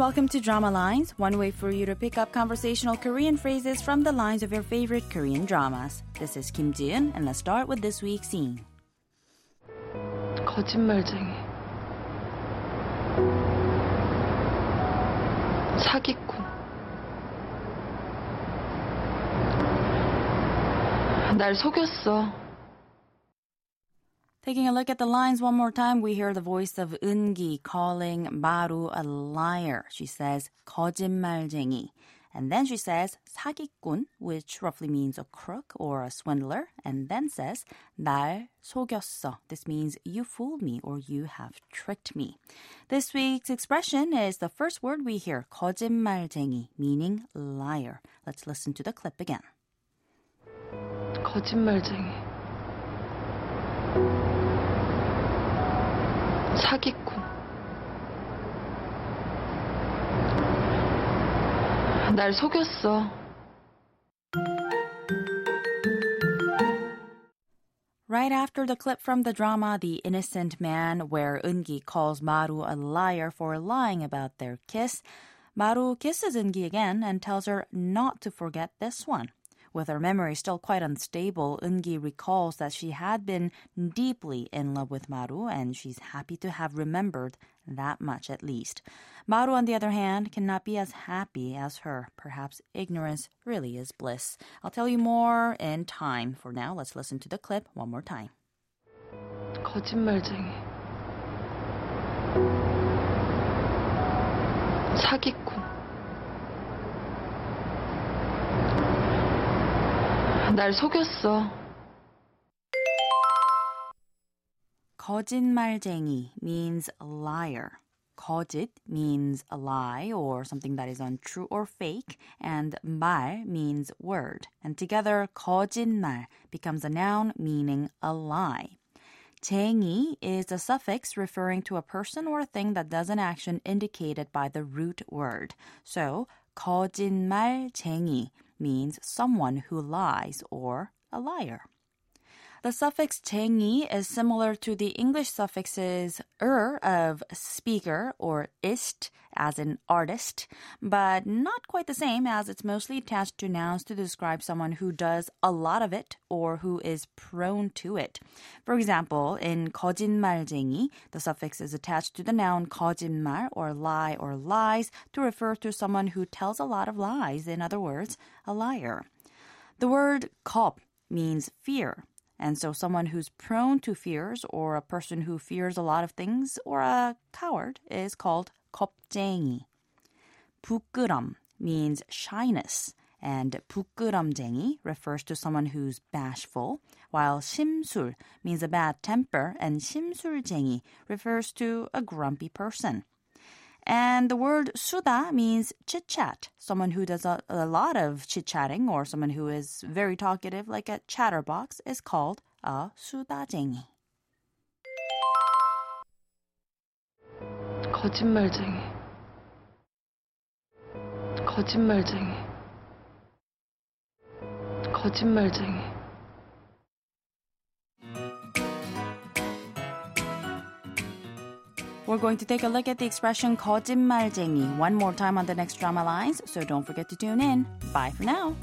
welcome to Drama Lines, one way for you to pick up conversational Korean phrases from the lines of your favorite Korean dramas. This is Kim Ji-eun, and let's start with this week's scene. 거짓말쟁이. 사기꾼. 날 속였어. Taking a look at the lines one more time, we hear the voice of Eungi calling Maru a liar. She says 거짓말쟁이. And then she says 사기꾼, which roughly means a crook or a swindler, and then says 날 속였어. This means you fooled me or you have tricked me. This week's expression is the first word we hear, 거짓말쟁이, meaning liar. Let's listen to the clip again. 거짓말쟁이. 사기꾼. 날 속였어. Right after the clip from the drama The Innocent Man, where Eungi calls Maru a liar for lying about their kiss, Maru kisses Eungi again and tells her not to forget this one. With her memory still quite unstable, Eungi recalls that she had been deeply in love with Maru and she's happy to have remembered that much at least. Maru, on the other hand, cannot be as happy as her. Perhaps ignorance really is bliss. I'll tell you more in time. For now, let's listen to the clip one more time. 거짓말쟁이. 사기꾼. 날 속였어. 거짓말쟁이 means liar. 거짓 means a lie or something that is untrue or fake, and 말 means word. And together, 거짓말 becomes a noun meaning a lie. 쟁이 is a suffix referring to a person or a thing that does an action indicated by the root word. So, 거짓말쟁이 means someone who lies or a liar. The suffix 쟁이 is similar to the English suffixes er of speaker or ist as in artist, but not quite the same as it's mostly attached to nouns to describe someone who does a lot of it or who is prone to it. For example, in 거짓말쟁이, the suffix is attached to the noun 거짓말 or lie or lies to refer to someone who tells a lot of lies, in other words, a liar. The word 겁 means fear. And so someone who's prone to fears or a person who fears a lot of things or a coward is called 겁쟁이. 부끄럼 means shyness and 부끄럼쟁이 refers to someone who's bashful, while 심술 means a bad temper and 심술쟁이 refers to a grumpy person. And the word 수다 means chit chat, someone who does a, a lot of chit chatting or someone who is very talkative, like a chatterbox, is called a 수다쟁이. 거짓말쟁이. 거짓말쟁이. 거짓말쟁이. We're going to take a look at the expression 거짓말쟁이 one more time on the next drama lines, so don't forget to tune in. Bye for now.